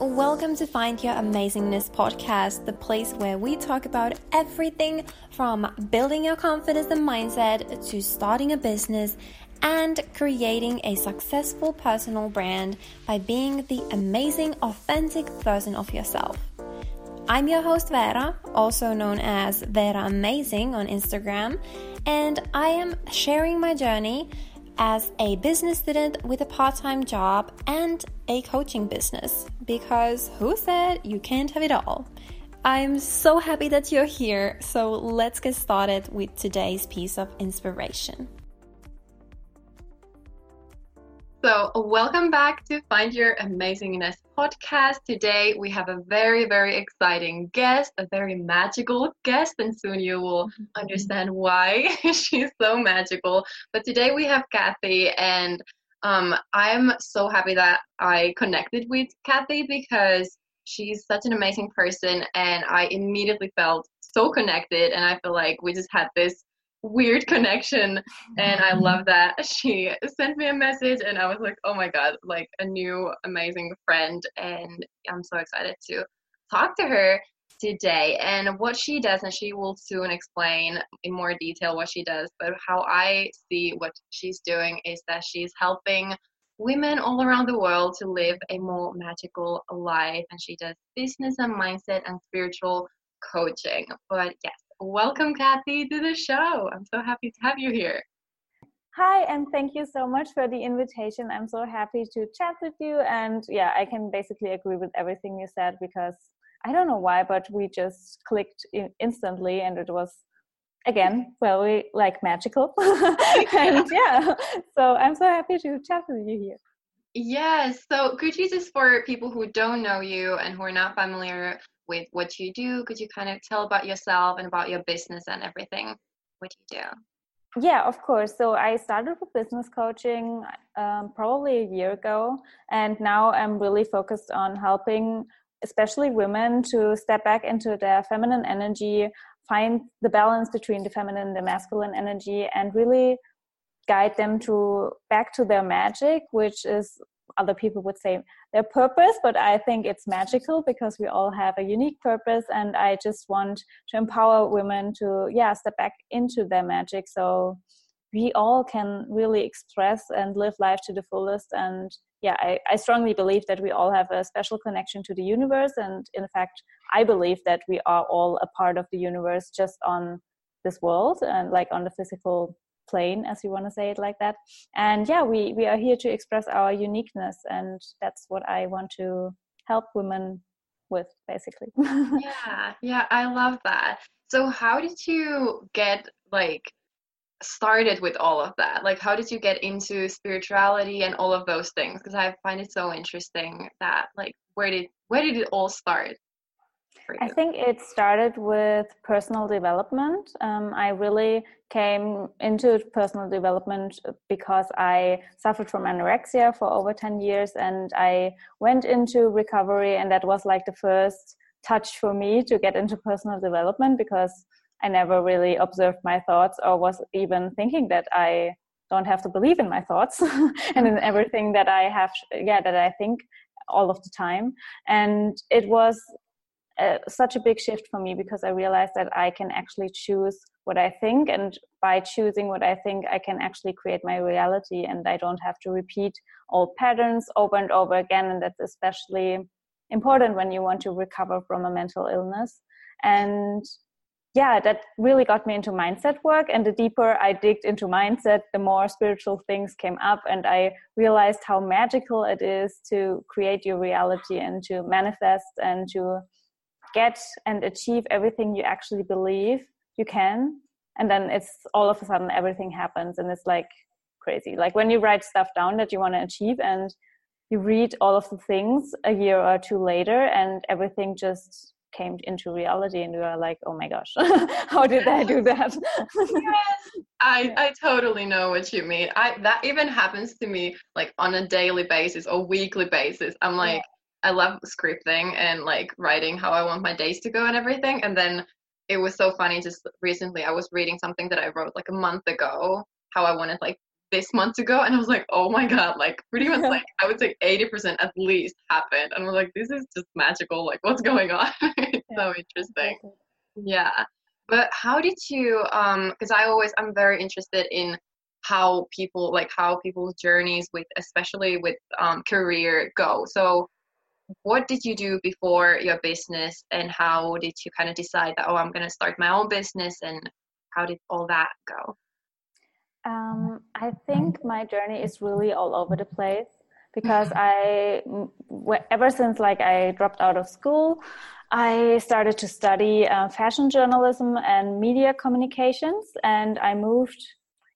Welcome to Find Your Amazingness podcast, the place where we talk about everything from building your confidence and mindset to starting a business and creating a successful personal brand by being the amazing, authentic version of yourself. I'm your host, Vera, also known as Vera Amazing on Instagram, and I am sharing my journey as a business student with a part time job and a coaching business because who said you can't have it all? I'm so happy that you're here, so let's get started with today's piece of inspiration. So, welcome back to Find Your Amazingness podcast. Today, we have a very, very exciting guest, a very magical guest, and soon you will understand why she's so magical. But today, we have Kathy, and um, I'm so happy that I connected with Kathy because she's such an amazing person, and I immediately felt so connected, and I feel like we just had this weird connection and i mm-hmm. love that. She sent me a message and i was like oh my god like a new amazing friend and i'm so excited to talk to her today. And what she does and she will soon explain in more detail what she does but how i see what she's doing is that she's helping women all around the world to live a more magical life and she does business and mindset and spiritual coaching. But yes Welcome, Kathy, to the show. I'm so happy to have you here. Hi, and thank you so much for the invitation. I'm so happy to chat with you. And yeah, I can basically agree with everything you said because I don't know why, but we just clicked instantly and it was again very like magical and yeah so i'm so happy to chat with you here yes so could you just for people who don't know you and who are not familiar with what you do? Could you kind of tell about yourself and about your business and everything? What you do? Yeah, of course. So I started with business coaching um, probably a year ago, and now I'm really focused on helping, especially women, to step back into their feminine energy, find the balance between the feminine and the masculine energy, and really guide them to back to their magic, which is other people would say their purpose, but I think it's magical because we all have a unique purpose. And I just want to empower women to, yeah, step back into their magic. So we all can really express and live life to the fullest. And yeah, I, I strongly believe that we all have a special connection to the universe. And in fact, I believe that we are all a part of the universe just on this world and like on the physical plane as you want to say it like that. And yeah we we are here to express our uniqueness and that's what i want to help women with basically. Yeah yeah i love that. So how did you get like started with all of that? Like how did you get into spirituality and all of those things? Because i find it so interesting that like where did where did it all start I think it started with personal development. Um, I really came into personal development because I suffered from anorexia for over 10 years and I went into recovery, and that was like the first touch for me to get into personal development because I never really observed my thoughts or was even thinking that I don't have to believe in my thoughts and in everything that I have, yeah, that I think all of the time. And it was uh, such a big shift for me because I realized that I can actually choose what I think, and by choosing what I think, I can actually create my reality, and I don't have to repeat old patterns over and over again. And that's especially important when you want to recover from a mental illness. And yeah, that really got me into mindset work. And the deeper I digged into mindset, the more spiritual things came up. And I realized how magical it is to create your reality and to manifest and to get and achieve everything you actually believe you can and then it's all of a sudden everything happens and it's like crazy. Like when you write stuff down that you want to achieve and you read all of the things a year or two later and everything just came into reality and you are like oh my gosh how did i do that? Yes, i i totally know what you mean. I that even happens to me like on a daily basis or weekly basis. I'm like yeah I love scripting and like writing how I want my days to go and everything. And then it was so funny just recently I was reading something that I wrote like a month ago, how I wanted like this months ago and i was like oh my god like pretty much like i would say 80% at least happened and we're like this is just magical like what's going on it's yeah. so interesting yeah but how did you um because i always i'm very interested in how people like how people's journeys with especially with um, career go so what did you do before your business and how did you kind of decide that oh i'm going to start my own business and how did all that go? Um, i think my journey is really all over the place because i ever since like i dropped out of school i started to study uh, fashion journalism and media communications and i moved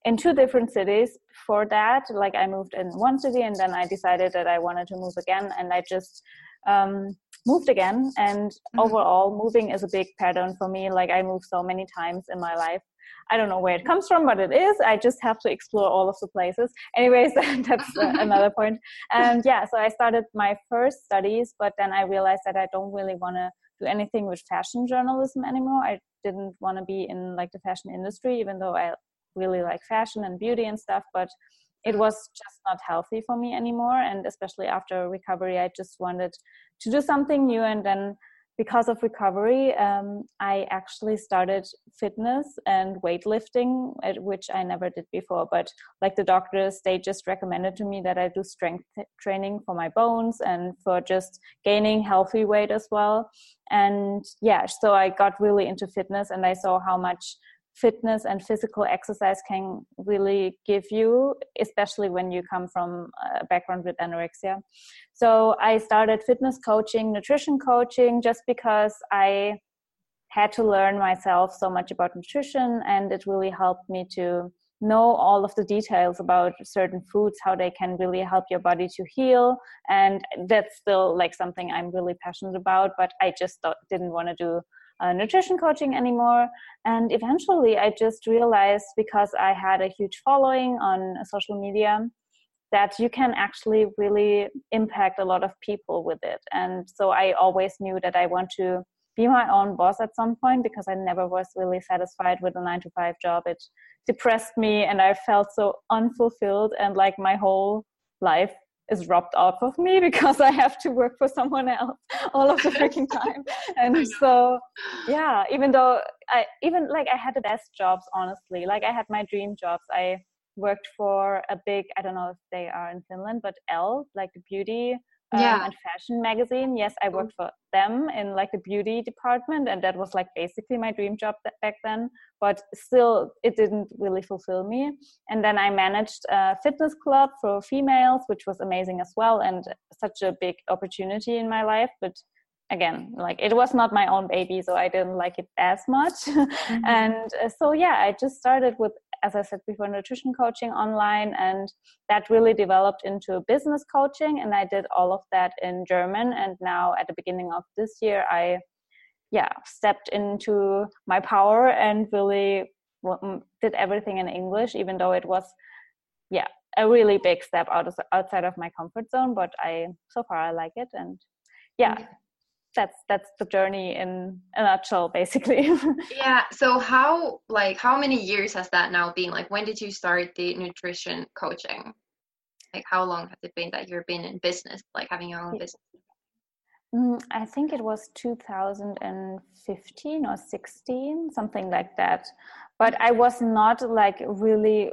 in two different cities for that. Like i moved in one city and then i decided that i wanted to move again and i just um, moved again. And mm-hmm. overall moving is a big pattern for me. Like i moved so many times in my life. I don't know where it comes from but it is. I just have to explore all of the places. Anyways that's uh, another point. point and yeah so i started my first studies but then i realized that i don't really want to do anything with fashion journalism anymore. I didn't want to be in like the fashion industry even though i really like fashion and beauty and stuff but it was just not healthy for me anymore. And especially after recovery i just wanted to do something new. And then because of recovery um, i actually started fitness and weightlifting which i never did before. But like the doctors they just recommended to me that i do strength training for my bones and for just gaining healthy weight as well. And yeah so i got really into fitness and i saw how much fitness and physical exercise can really give you, especially when you come from a background with anorexia. So I started fitness coaching, nutrition coaching, just because I had to learn myself so much about nutrition, and it really helped me to know all of the details about certain foods how they can really help your body to heal and that's still like something i'm really passionate about but i just didn't want to do uh, nutrition coaching anymore. And eventually, I just realized because I had a huge following on social media that you can actually really impact a lot of people with it. And so I always knew that I want to be my own boss at some point because I never was really satisfied with a nine to five job. It depressed me and I felt so unfulfilled and like my whole life is robbed off of me because I have to work for someone else all of the freaking time. And so, yeah, even though I even like I had the best jobs, honestly, like I had my dream jobs. I worked for a big, I don't know if they are in Finland, but Elle, like the beauty um, yeah. and fashion magazine. Yes, I worked for them in like the beauty department, and that was like basically my dream job back then. But still, it didn't really fulfill me. And then I managed a fitness club for females, which was amazing as well, and such a big opportunity in my life. But again like it was not my own baby so i didn't like it as much mm-hmm. and uh, so yeah i just started with as I said before, nutrition coaching online, and that really developed into business coaching. And I did all of that in German. And now, at the beginning of this year, I yeah stepped into my power and really did everything in English, even though it was yeah a really big step out of outside of my comfort zone. But I so far I like it, and yeah, that's that's the journey in a nutshell basically. Yeah so how like how many years has that now been? Like when did you start the nutrition coaching? Like how long has it been that you've been in business like having your own business? Mm, I think it was 2015 or 16, something like that. But I was not like really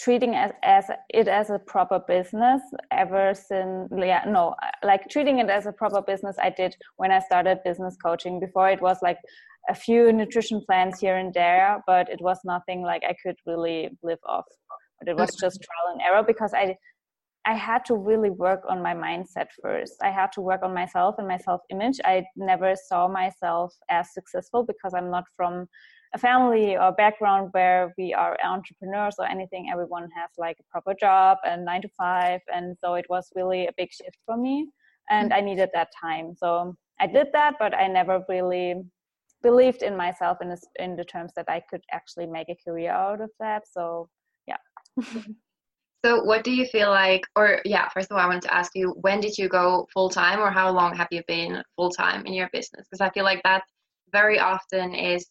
treating as, as it as a proper business ever since yeah no like treating it as a proper business i did when i started business coaching. Before it was like a few nutrition plans here and there but it was nothing like i could really live off. But it was just trial and error because i i had to really work on my mindset first. I had to work on myself and my self image i never saw myself as successful because i'm not from a family or background where we are entrepreneurs or anything everyone has like a proper job and nine to five and so it was really a big shift for me and mm-hmm. i needed that time. So i did that but i never really believed in myself in, this, in the terms that i could actually make a career out of that so yeah. Mm-hmm. So what do you feel like or yeah first of all i wanted to ask you when did you go full time or how long have you been full time in your business? Because i feel like that very often is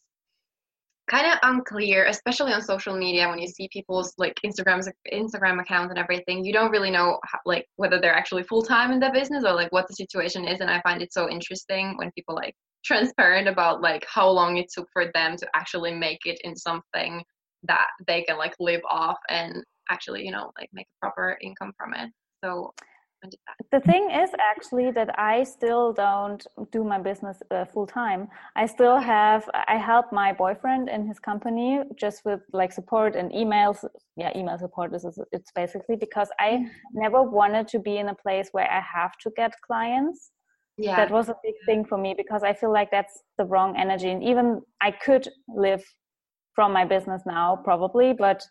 kind of unclear, especially on social media when you see people's like Instagrams, Instagram accounts and everything. You don't really know how, like whether they're actually full time in their business or like what the situation is. And I find it so interesting when people like transparent about like how long it took for them to actually make it in something that they can like live off and actually you know like make a proper income from it. So the thing is actually that I still don't do my business uh, full time. I still have, I help my boyfriend in his company just with like support and emails. Yeah, email support is it's basically because I mm-hmm. never wanted to be in a place where I have to get clients. Yeah. That was a big thing for me because I feel like that's the wrong energy. And even I could live from my business now, probably, but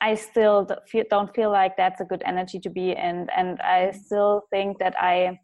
I still don't feel like that's a good energy to be in. And I still think that I,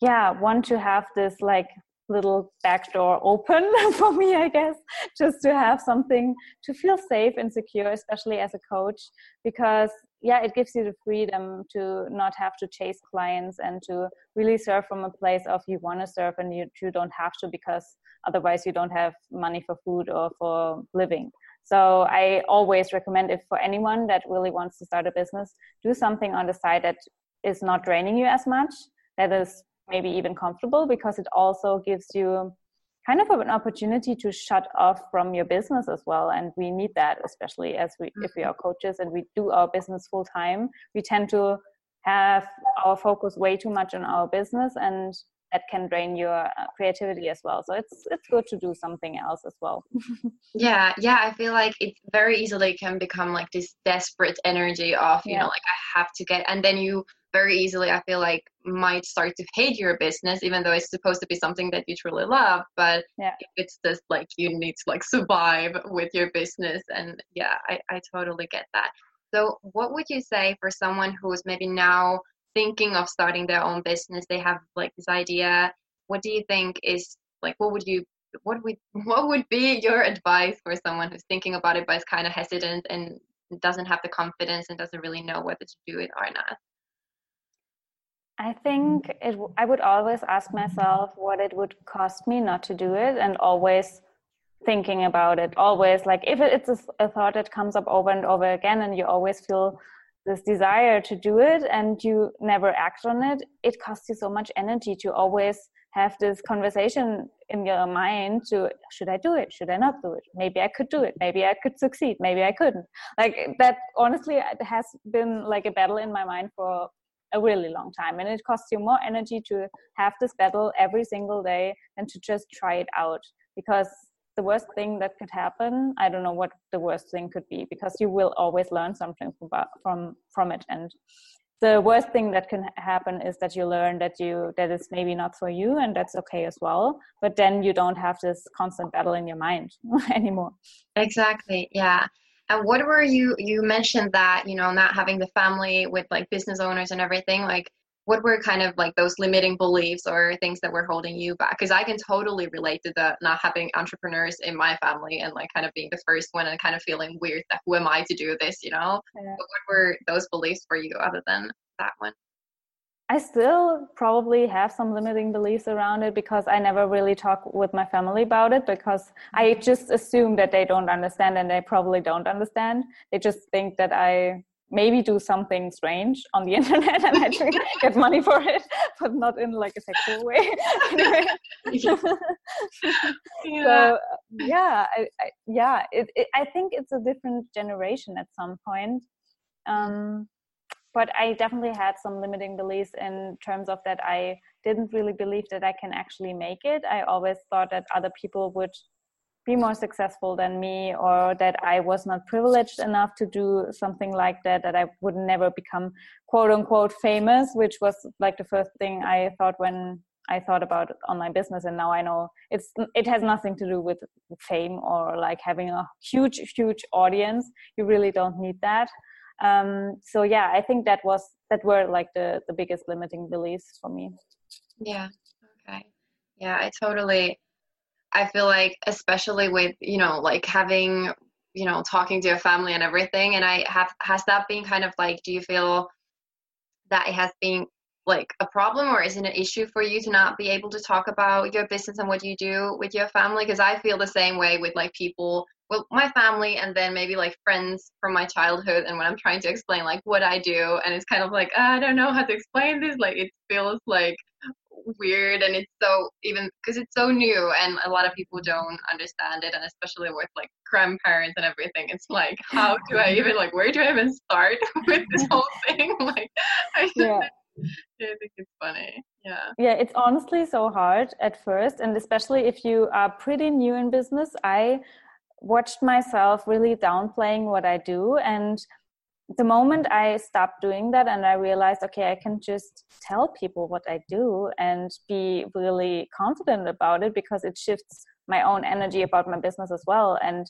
yeah, want to have this like little back door open for me, I guess, just to have something to feel safe and secure, especially as a coach, because yeah, it gives you the freedom to not have to chase clients and to really serve from a place of you want to serve and you, you don't have to because otherwise you don't have money for food or for living. So I always recommend if for anyone that really wants to start a business, do something on the side that is not draining you as much, that is maybe even comfortable because it also gives you kind of an opportunity to shut off from your business as well. And we need that especially as we if we are mm-hmm. coaches and we do our business full time we tend to have our focus way too much on our business. And that can drain your uh, creativity as well so it's it's good to do something else as well yeah yeah i feel like it very easily can become like this desperate energy of you yeah. know like i have to get and then you very easily i feel like might start to hate your business even though it's supposed to be something that you truly love but yeah. it's just like you need to like survive with your business and yeah I, I totally get that so what would you say for someone who's maybe now thinking of starting their own business they have like this idea what do you think is like what would you what would what would be your advice for someone who's thinking about it but is kind of hesitant and doesn't have the confidence and doesn't really know whether to do it or not? I think it i would always ask myself what it would cost me not to do it and always thinking about it always like if it's a, a thought that comes up over and over again and you always feel this desire to do it and you never act on it, it costs you so much energy to always have this conversation in your mind to should I do it? Should I not do it? Maybe I could do it. Maybe I could succeed. Maybe I couldn't. Like that honestly it has been like a battle in my mind for a really long time and it costs you more energy to have this battle every single day than to just try it out because the worst thing that could happen i don't know what the worst thing could be because you will always learn something from from from it. And the worst thing that can happen is that you learn that you that it's maybe not for you and that's okay as well. But then you don't have this constant battle in your mind anymore. Exactly yeah. And what were you you mentioned that you know not having the family with like business owners and everything like what were kind of like those limiting beliefs or things that were holding you back because i can totally relate to the not having entrepreneurs in my family and like kind of being the first one and kind of feeling weird that who am i to do this you know yeah. what were those beliefs for you other than that one I still probably have some limiting beliefs around it because I never really talk with my family about it because I mm-hmm. just assume that they don't understand and they probably don't understand. They just think that I maybe do something strange on the internet and actually get money for it, but not in like a sexual way. yeah. So yeah, I, I yeah, it, it, I think it's a different generation at some point. Um, but I definitely had some limiting beliefs in terms of that I didn't really believe that I can actually make it. I always thought that other people would be more successful than me or that I was not privileged enough to do something like that, that I would never become quote unquote famous, which was like the first thing I thought when I thought about online business. And now I know it's, it has nothing to do with fame or like having a huge, huge audience. You really don't need that. Um, so yeah, I think that was, that were like the, the biggest limiting beliefs for me. Yeah. Okay. Yeah, I totally, I feel like especially with you know like having you know talking to your family and everything and I have has that been kind of like do you feel that it has been like a problem or is it an issue for you to not be able to talk about your business and what you do with your family? Because i feel the same way with like people well my family and then maybe like friends from my childhood and when i'm trying to explain like what i do and it's kind of like ah, i don't know how to explain this like it feels like weird and it's so even because it's so new and a lot of people don't understand it and especially with like grandparents and everything it's like how do i even like where do i even start with this whole thing? Like I, yeah. I think it's funny. Yeah. Yeah it's honestly so hard at first and especially if you are pretty new in business i watched myself really downplaying what i do and the moment I stopped doing that and I realized, okay, I can just tell people what I do and be really confident about it because it shifts my own energy about my business as well. And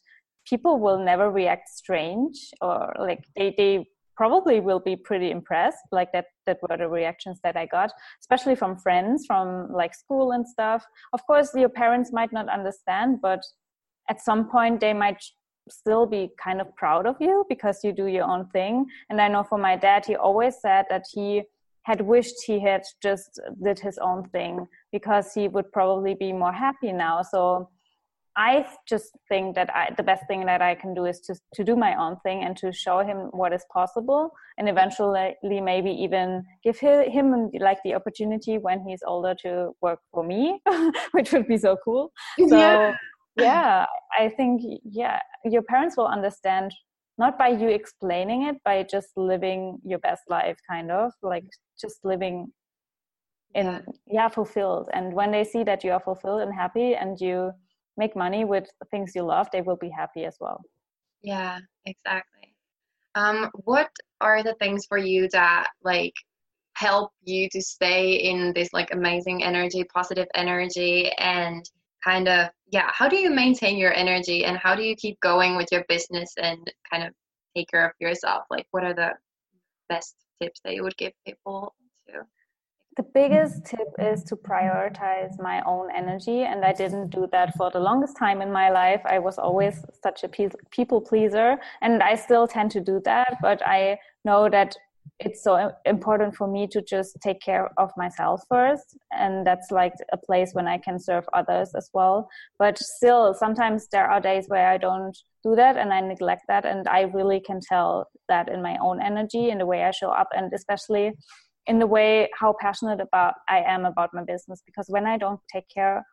people will never react strange or like they, they probably will be pretty impressed. Like that, that were the reactions that I got, especially from friends from like school and stuff. Of course, your parents might not understand, but at some point they might still be kind of proud of you because you do your own thing. And I know for my dad, he always said that he had wished he had just did his own thing because he would probably be more happy now. So I just think that I, the best thing that I can do is to to do my own thing and to show him what is possible, and eventually maybe even give him like the opportunity when he's older to work for me, which would be so cool. So yeah yeah i think yeah your parents will understand not by you explaining it by just living your best life kind of like just living in yeah. yeah fulfilled. And when they see that you are fulfilled and happy and you make money with things you love they will be happy as well. Yeah exactly. Um what are the things for you that like help you to stay in this like amazing energy positive energy and kind of yeah how do you maintain your energy and how do you keep going with your business and kind of take care of yourself? Like what are the best tips that you would give people to the biggest tip is to prioritize my own energy and i didn't do that for the longest time in my life. I was always such a people pleaser and i still tend to do that but i know that it's so important for me to just take care of myself first and that's like a place when i can serve others as well. But still sometimes there are days where i don't do that and i neglect that and i really can tell that in my own energy in the way i show up and especially in the way how passionate about i am about my business because when i don't take care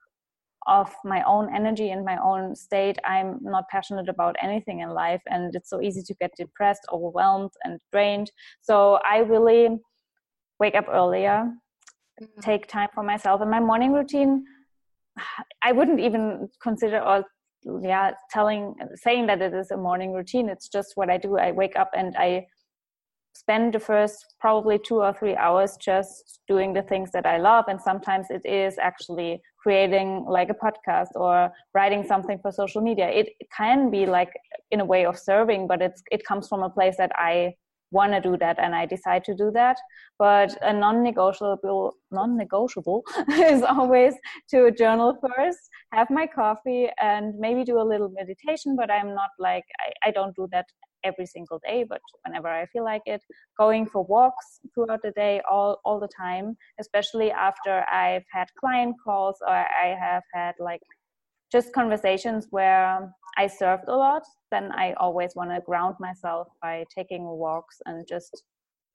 of my own energy and my own state i'm not passionate about anything in life and it's so easy to get depressed overwhelmed and drained so i really wake up earlier mm-hmm. take time for myself and my morning routine i wouldn't even consider or yeah telling saying that it is a morning routine it's just what i do i wake up and i spend the first probably two or three hours just doing the things that I love. And sometimes it is actually creating like a podcast or writing something for social media. It can be like in a way of serving, but it's it comes from a place that I want to do that and I decide to do that. But a non-negotiable non-negotiable is always to journal first, have my coffee and maybe do a little meditation, but I'm not like I, I don't do that every single day, but whenever I feel like it, going for walks throughout the day, all, all the time, especially after I've had client calls or I have had like just conversations where I served a lot, then I always want to ground myself by taking walks and just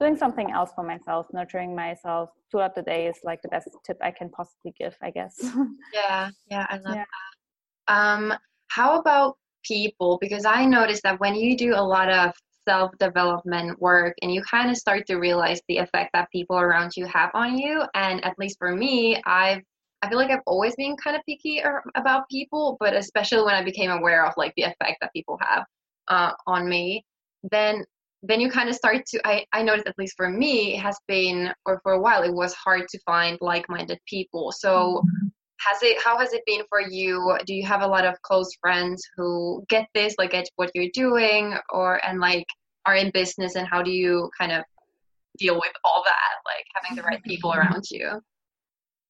doing something else for myself, nurturing myself throughout the day is like the best tip I can possibly give, I guess. yeah, yeah, I love yeah. that. Um, how about people because I noticed that when you do a lot of self development work and you kind of start to realize the effect that people around you have on you, and at least for me, I've I feel like I've always been kind of picky about people, but especially when I became aware of like the effect that people have uh, on me, then then you kind of start to I, I noticed at least for me it has been or for a while it was hard to find like-minded people. So mm-hmm. has it how has it been for you? Do you have a lot of close friends who get this like get what you're doing or and like are in business and how do you kind of deal with all that like having the right people around you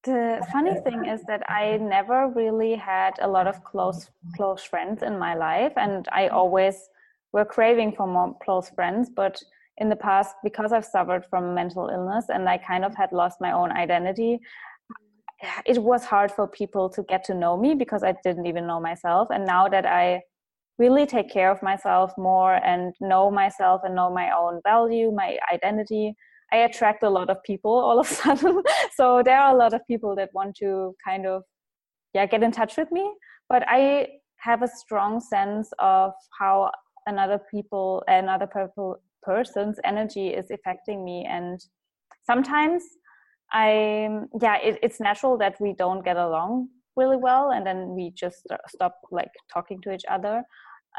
the funny thing is that i never really had a lot of close close friends in my life and i mm-hmm. always were craving for more close friends but in the past because I've suffered from mental illness and I kind of had lost my own identity. It was hard for people to get to know me because I didn't even know myself. And now that I really take care of myself more and know myself and know my own value, my identity, I attract a lot of people all of a sudden. so there are a lot of people that want to kind of yeah get in touch with me. But I have a strong sense of how another people another people person's energy is affecting me and sometimes i yeah it, it's natural that we don't get along really well and then we just uh, stop like talking to each other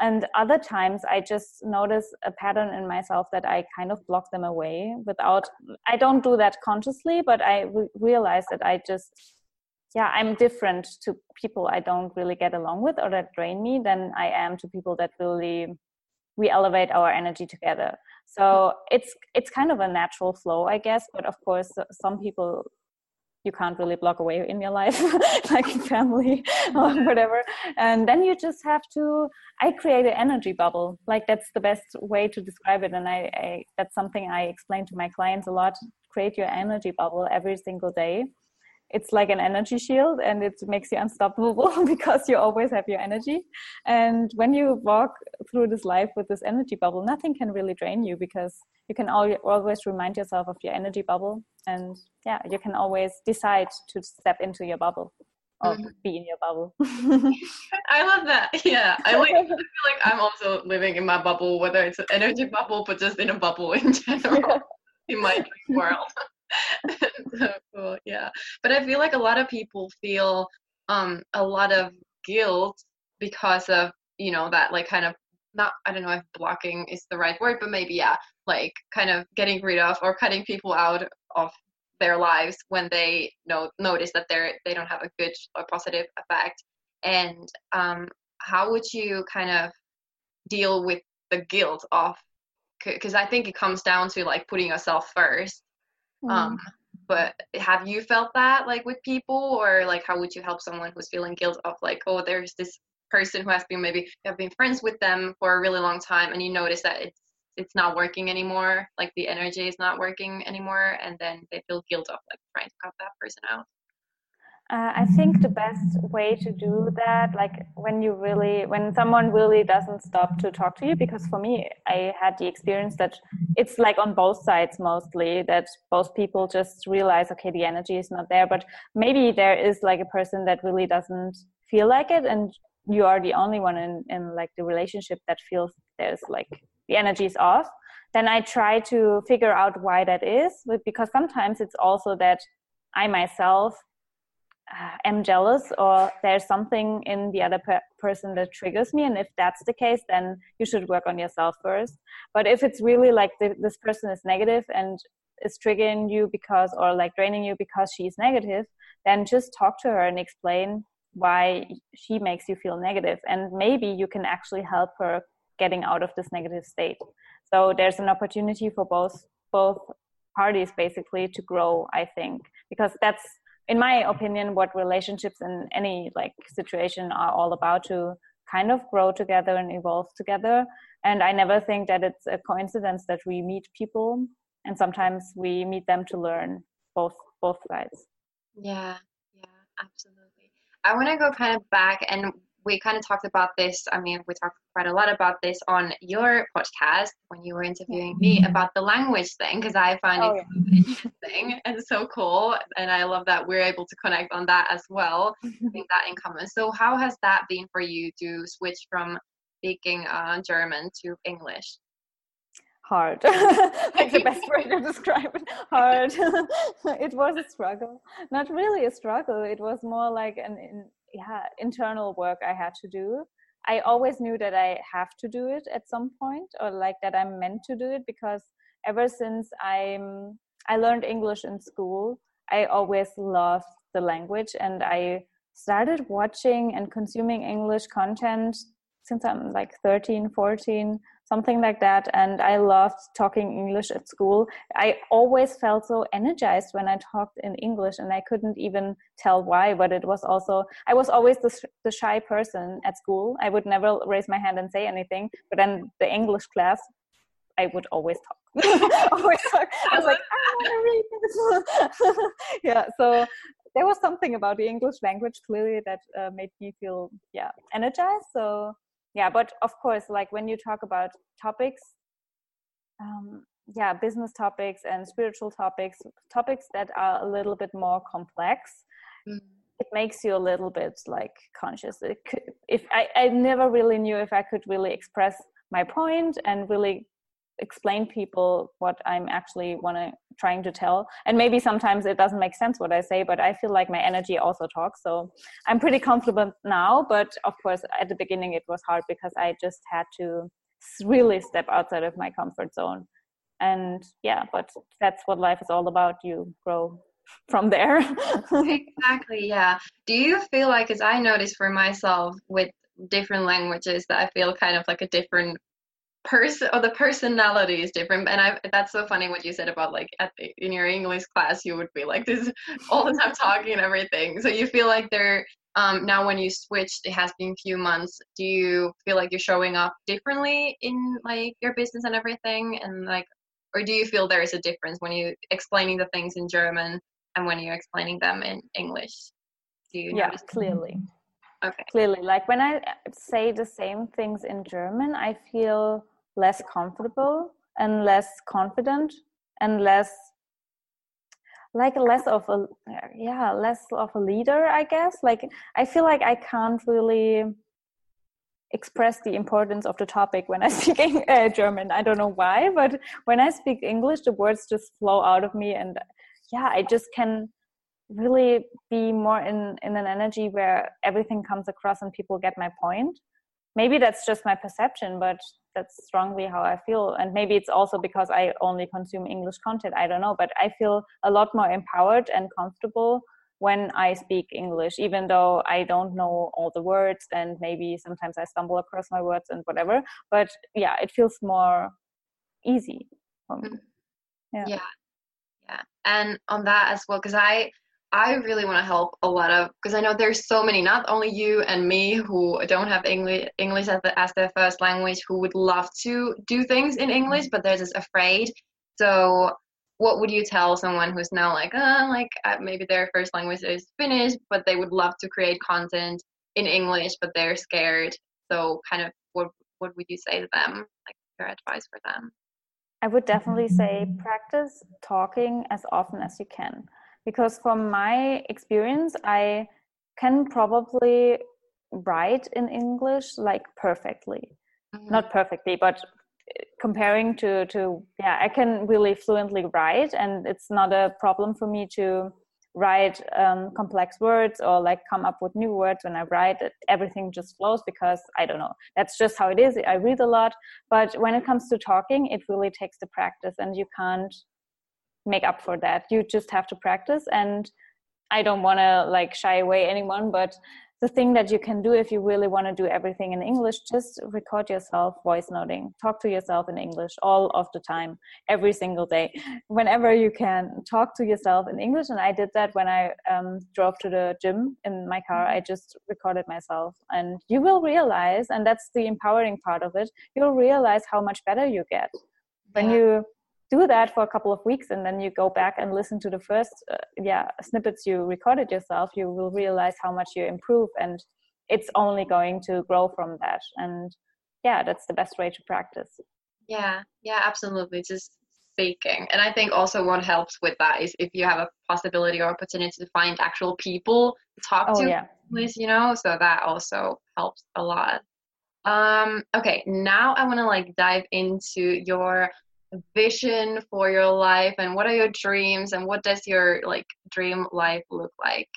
and other times i just notice a pattern in myself that i kind of block them away without i don't do that consciously but i re- realize that i just yeah i'm different to people i don't really get along with or that drain me than i am to people that really we elevate our energy together. So it's it's kind of a natural flow i guess but of course some people you can't really block away in your life like family or mm-hmm. whatever. And then you just have to i create an energy bubble. Like that's the best way to describe it. And I, I that's something i explain to my clients a lot. Create your energy bubble every single day it's like an energy shield and it makes you unstoppable because you always have your energy and when you walk through this life with this energy bubble nothing can really drain you because you can always remind yourself of your energy bubble and yeah you can always decide to step into your bubble or mm-hmm. be in your bubble i love that yeah i like i feel like i'm also living in my bubble whether it's an energy bubble but just in a bubble in general yeah. in my world so cool yeah. But i feel like a lot of people feel um a lot of guilt because of you know that like kind of not i don't know if blocking is the right word but maybe yeah like kind of getting rid of or cutting people out of their lives when they know notice that they're they don't have a good or positive effect. And um how would you kind of deal with the guilt of because i think it comes down to like putting yourself first Mm. Um, but have you felt that like with people, or like how would you help someone who's feeling guilt of like, oh, there's this person who has been maybe you have been friends with them for a really long time, and you notice that it's it's not working anymore, like the energy is not working anymore, and then they feel guilt of like trying to cut that person out. Uh, I think the best way to do that, like when you really, when someone really doesn't stop to talk to you, because for me, I had the experience that it's like on both sides mostly that both people just realize, okay, the energy is not there, but maybe there is like a person that really doesn't feel like it, and you are the only one in, in like the relationship that feels there's like the energy is off. Then I try to figure out why that is, because sometimes it's also that I myself Uh, am jealous or there's something in the other per- person that triggers me. And if that's the case then you should work on yourself first. But if it's really like the, this person is negative and is triggering you because or like draining you because she's negative then just talk to her and explain why she makes you feel negative. And maybe you can actually help her getting out of this negative state. So there's an opportunity for both both parties basically to grow i think because that's in my opinion what relationships in any like situation are all about to kind of grow together and evolve together. And i never think that it's a coincidence that we meet people and sometimes we meet them to learn both both sides. Yeah yeah absolutely. I want to go kind of back and we kind of talked about this. I mean, we talked quite a lot about this on your podcast when you were interviewing me about the language thing because I find oh, it yeah. interesting and so cool, and I love that we're able to connect on that as well, having that in common. So, how has that been for you to switch from speaking uh, German to English? hard like the best way to describe it hard it was a struggle not really a struggle it was more like an yeah internal work i had to do. I always knew that i have to do it at some point or like that i'm meant to do it because ever since i'm i learned english in school i always loved the language and i started watching and consuming english content since i'm like 13 14 something like that. And I loved talking English at school. I always felt so energized when I talked in English, and I couldn't even tell why. But it was also, I was always the, the shy person at school. I would never raise my hand and say anything. But then the English class, I would always talk. always talk. I was like, I want to read this. yeah. So there was something about the English language clearly that uh, made me feel yeah energized. So yeah, but of course, like when you talk about topics, um, yeah, business topics and spiritual topics, topics that are a little bit more complex. Mm. It makes you a little bit like conscious. Could, if I, I never really knew if I could really express my point and really explain people what i'm actually want to trying to tell. And maybe sometimes it doesn't make sense what i say but i feel like my energy also talks so i'm pretty comfortable now but of course at the beginning it was hard because i just had to really step outside of my comfort zone. And yeah but that's what life is all about you grow from there. Exactly yeah. Do you feel like as i noticed for myself with different languages that i feel kind of like a different person or the personality is different and i that's so funny what you said about like at the, in your english class you would be like this all the time talking and everything. So you feel like they're um, now when you switched it has been a few months do you feel like you're showing up differently in like your business and everything? And like or do you feel there is a difference when you explaining the things in german and when you're explaining them in english? Do you yeah clearly. Okay. Clearly. Like when i say the same things in german i feel less comfortable and less confident and less like less of a yeah less of a leader i guess. Like i feel like i can't really express the importance of the topic when i speak uh, german. I don't know why but when i speak english the words just flow out of me and yeah i just can really be more in in an energy where everything comes across and people get my point maybe that's just my perception but that's strongly how i feel. And maybe it's also because i only consume english content. I don't know. But i feel a lot more empowered and comfortable when i speak english even though i don't know all the words and maybe sometimes i stumble across my words and whatever. But yeah it feels more easy mm. yeah. Yeah. Yeah. And on that as well because i I really want to help a lot of because I know there's so many, not only you and me who don't have English English as, the, as their first language, who would love to do things in English, but they're just afraid. So, what would you tell someone who's now like, uh, like uh, maybe their first language is Finnish, but they would love to create content in English, but they're scared. So, kind of, what what would you say to them? Like your advice for them? I would definitely say practice talking as often as you can because from my experience i can probably write in english like perfectly mm-hmm. not perfectly but uh, comparing to to yeah i can really fluently write and it's not a problem for me to write um, complex words or like come up with new words when i write it, everything just flows because i don't know that's just how it is i read a lot but when it comes to talking it really takes the practice and you can't make up for that. You just have to practice and i don't want to like shy away anyone but the thing that you can do if you really want to do everything in english just record yourself voice noting. Talk to yourself in english all of the time every single day. Whenever you can talk to yourself in english and i did that when i um, drove to the gym in my car. I just recorded myself and you will realize and that's the empowering part of it you'll realize how much better you get when yeah. you do that for a couple of weeks and then you go back and listen to the first uh, yeah snippets you recorded yourself you will realize how much you improve and it's only going to grow from that. And yeah that's the best way to practice. Yeah yeah absolutely. Just speaking. And i think also what helps with that is if you have a possibility or opportunity to find actual people to talk oh, to yeah. you know so that also helps a lot. Um okay now i want to like dive into your vision for your life and what are your dreams and what does your like dream life look like?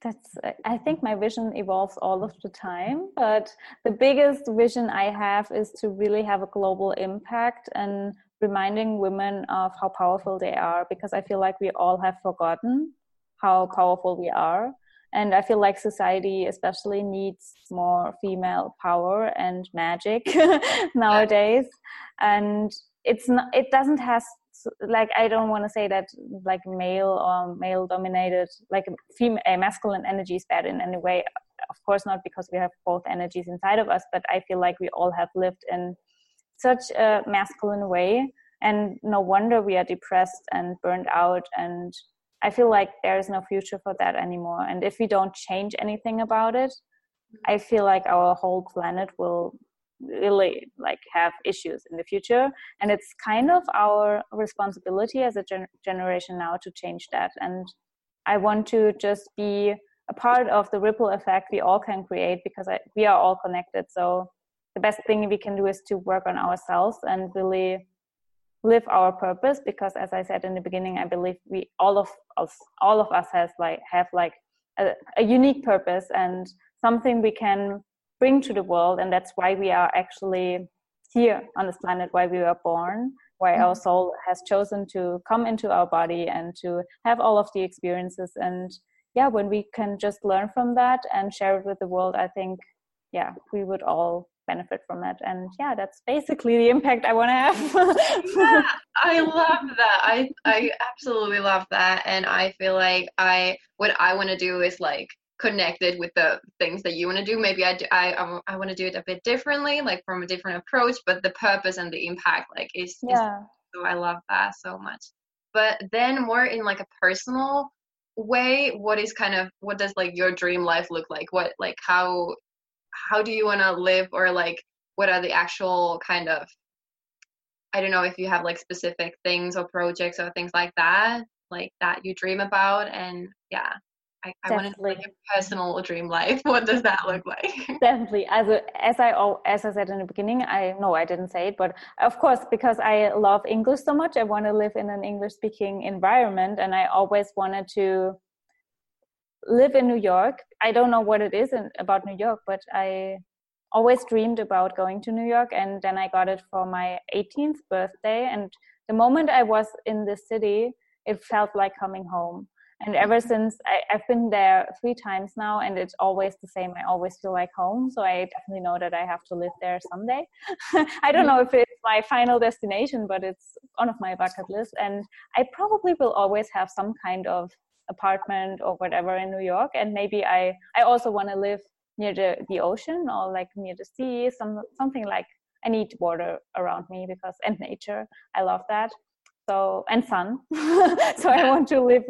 That's uh, i think my vision evolves all of the time but the biggest vision i have is to really have a global impact and reminding women of how powerful they are because i feel like we all have forgotten how powerful we are and i feel like society especially needs more female power and magic nowadays. And it's not it doesn't have like i don't want to say that like male or male dominated like female uh, masculine energy is bad in any way. Of course not because we have both energies inside of us but i feel like we all have lived in such a masculine way. And no wonder we are depressed and burned out and i feel like there is no future for that anymore. And if we don't change anything about it i feel like our whole planet will really like have issues in the future. And it's kind of our responsibility as a gen- generation now to change that. And i want to just be a part of the ripple effect we all can create because I, we are all connected. So the best thing we can do is to work on ourselves and really live our purpose because as i said in the beginning i believe we all of us all of us has like have like a, a unique purpose and something we can bring to the world and that's why we are actually here on this planet why we were born why our mm-hmm. soul has chosen to come into our body and to have all of the experiences and yeah when we can just learn from that and share it with the world i think yeah we would all benefit from it. And yeah that's basically the impact i want to have. Yeah, i love that. I i absolutely love that. And i feel like i what i want to do is like connected with the things that you want to do. Maybe i do, i i want to do it a bit differently like from a different approach but the purpose and the impact like is, yeah. Is, so i love that so much. But then more in like a personal way what is kind of what does like your dream life look like? What like how how do you want to live or like what are the actual kind of i don't know if you have like specific things or projects or things like that like that you dream about and yeah I, I want to like a personal dream life. What does that look like? Definitely. As a, as I as I said in the beginning, I no, I didn't say it, but of course, because I love English so much, I want to live in an English speaking environment, and I always wanted to live in New York. I don't know what it is in, about New York, but I always dreamed about going to New York. And then I got it for my 18th birthday. And the moment I was in the city, it felt like coming home. And ever mm-hmm. since I, have been there three times now, and it's always the same. I always feel like home. So I definitely know that I have to live there someday. I don't mm-hmm. know if it's my final destination, but it's one of my bucket list. And I probably will always have some kind of apartment or whatever in New York. And maybe I I also want to live near the the ocean or like near the sea, some something like I need water around me because and nature. I love that. So and sun. so I want to live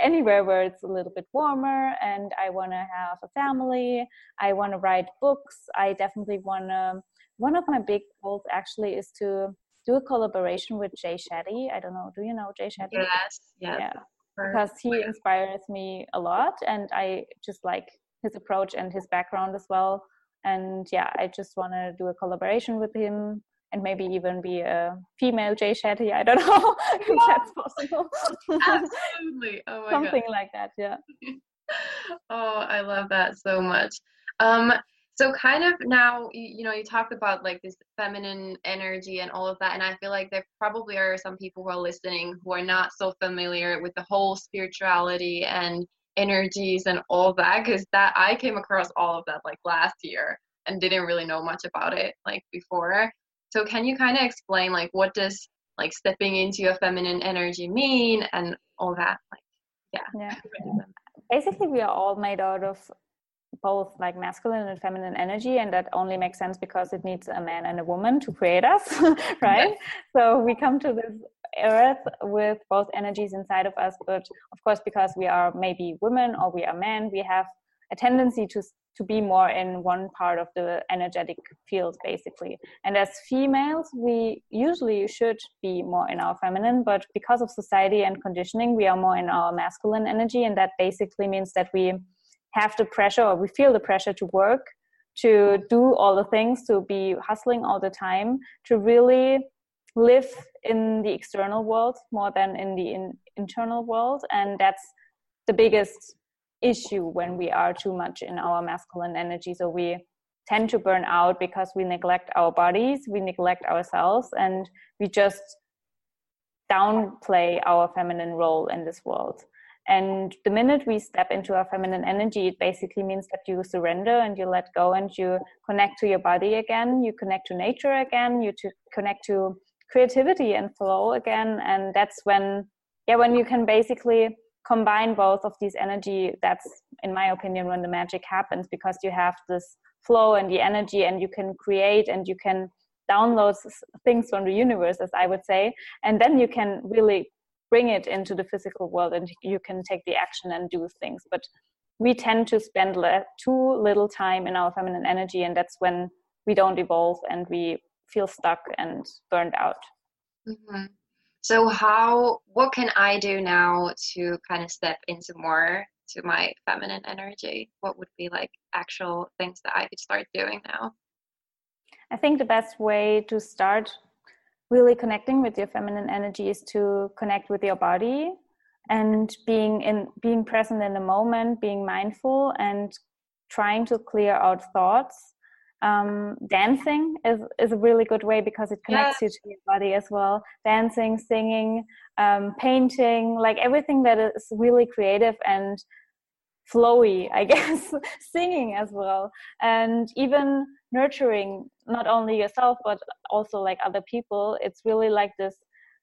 anywhere where it's a little bit warmer and I want to have a family. I want to write books. I definitely want to one of my big goals actually is to do a collaboration with Jay Shetty. I don't know. Do you know Jay Shetty? Yes. yes. Yeah because he inspires me a lot and i just like his approach and his background as well and yeah i just want to do a collaboration with him and maybe even be a female Jay Shetty. I don't know if that's possible. Absolutely. Oh Something God. like that, yeah. oh, I love that so much. Um, so kind of now you, you know you talked about like this feminine energy and all of that and i feel like there probably are some people who are listening who are not so familiar with the whole spirituality and energies and all that because that i came across all of that like last year and didn't really know much about it like before. So can you kind of explain like what does like stepping into your feminine energy mean and all that like yeah yeah. basically we are all made out of both like masculine and feminine energy and that only makes sense because it needs a man and a woman to create us right? So we come to this earth with both energies inside of us but of course because we are maybe women or we are men we have a tendency to to be more in one part of the energetic field basically. And as females we usually should be more in our feminine but because of society and conditioning we are more in our masculine energy and that basically means that we have the pressure or we feel the pressure to work to do all the things to be hustling all the time to really live in the external world more than in the in, internal world. And that's the biggest issue when we are too much in our masculine energy. So we tend to burn out because we neglect our bodies we neglect ourselves and we just downplay our feminine role in this world and the minute we step into our feminine energy, it basically means that you surrender and you let go and you connect to your body again, you connect to nature again, you to connect to creativity and flow again. And that's when, yeah, when you can basically combine both of these energy, that's, in my opinion, when the magic happens because you have this flow and the energy and you can create and you can download things from the universe as i would say. And then you can really bring it into the physical world and you can take the action and do things. But we tend to spend le- too little time in our feminine energy and that's when we don't evolve and we feel stuck and burned out. Mm-hmm. so how what can i do now to kind of step into more to my feminine energy? What would be like actual things that i could start doing now? I think the best way to start really connecting with your feminine energy is to connect with your body and being in being present in the moment being mindful and trying to clear out thoughts. Um, dancing is, is a really good way because it connects you to your body as well. Dancing singing um, painting like everything that is really creative and flowy i guess. Singing as well. And even nurturing not only yourself but also like other people. It's really like this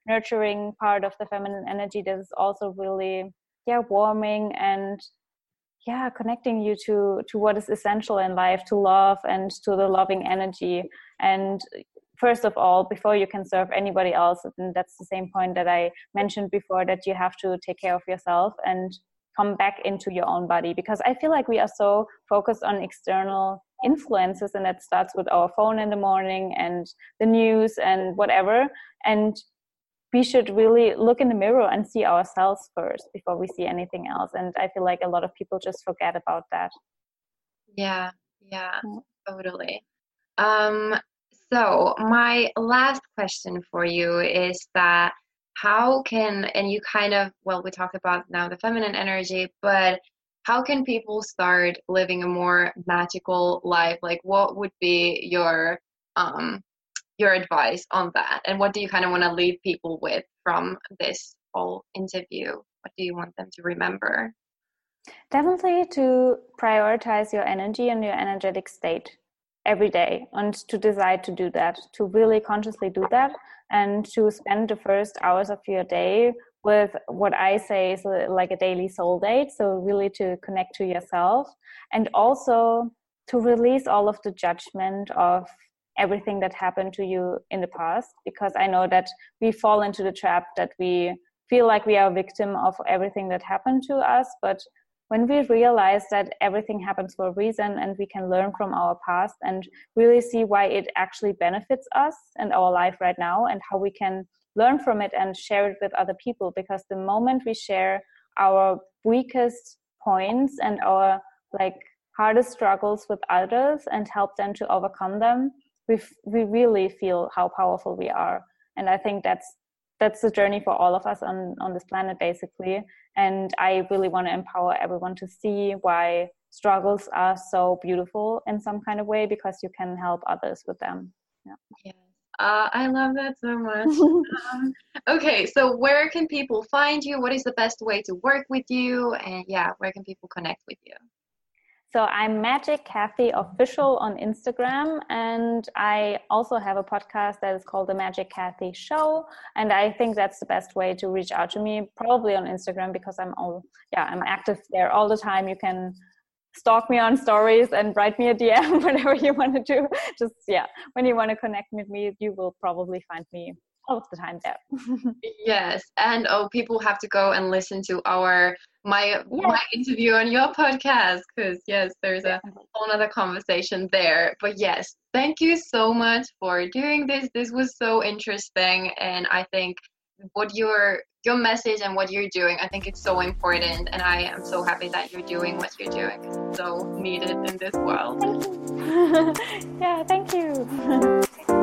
nurturing part of the feminine energy that is also really yeah warming and yeah connecting you to to what is essential in life to love and to the loving energy. And first of all before you can serve anybody else and that's the same point that i mentioned before that you have to take care of yourself and come back into your own body. Because i feel like we are so focused on external influences and that starts with our phone in the morning and the news and whatever. And we should really look in the mirror and see ourselves first before we see anything else. And i feel like a lot of people just forget about that. Yeah yeah, yeah. totally. Um so my last question for you is that how can and you kind of well we talked about now the feminine energy but how can people start living a more magical life? Like what would be your um your advice on that? And what do you kind of want to leave people with from this whole interview? What do you want them to remember? Definitely to prioritize your energy and your energetic state every day and to decide to do that to really consciously do that and to spend the first hours of your day with what i say is uh, like a daily soul date so really to connect to yourself and also to release all of the judgment of everything that happened to you in the past because i know that we fall into the trap that we feel like we are a victim of everything that happened to us but when we realize that everything happens for a reason and we can learn from our past and really see why it actually benefits us and our life right now and how we can learn from it and share it with other people because the moment we share our weakest points and our like hardest struggles with others and help them to overcome them we we really feel how powerful we are. And i think that's that's the journey for all of us on on this planet basically. And i really want to empower everyone to see why struggles are so beautiful in some kind of way because you can help others with them. Yeah, yeah. Uh, I love that so much. um, okay, so where can people find you? What is the best way to work with you? And yeah, where can people connect with you? So I'm Magic Kathy Official on Instagram, and I also have a podcast that is called The Magic Kathy Show. And I think that's the best way to reach out to me, probably on Instagram because I'm all yeah I'm active there all the time. You can stalk me on stories and write me a DM, whatever you want to do. Just yeah, when you want to connect with me, you will probably find me all of the time there. yes, and oh, people have to go and listen to our my yes. my interview on your podcast because yes, there's a whole other conversation there. But yes, thank you so much for doing this. This was so interesting, and I think what your your message and what you're doing i think it's so important and i am so happy that you're doing what you're doing it's so needed in this world Thank you. yeah thank you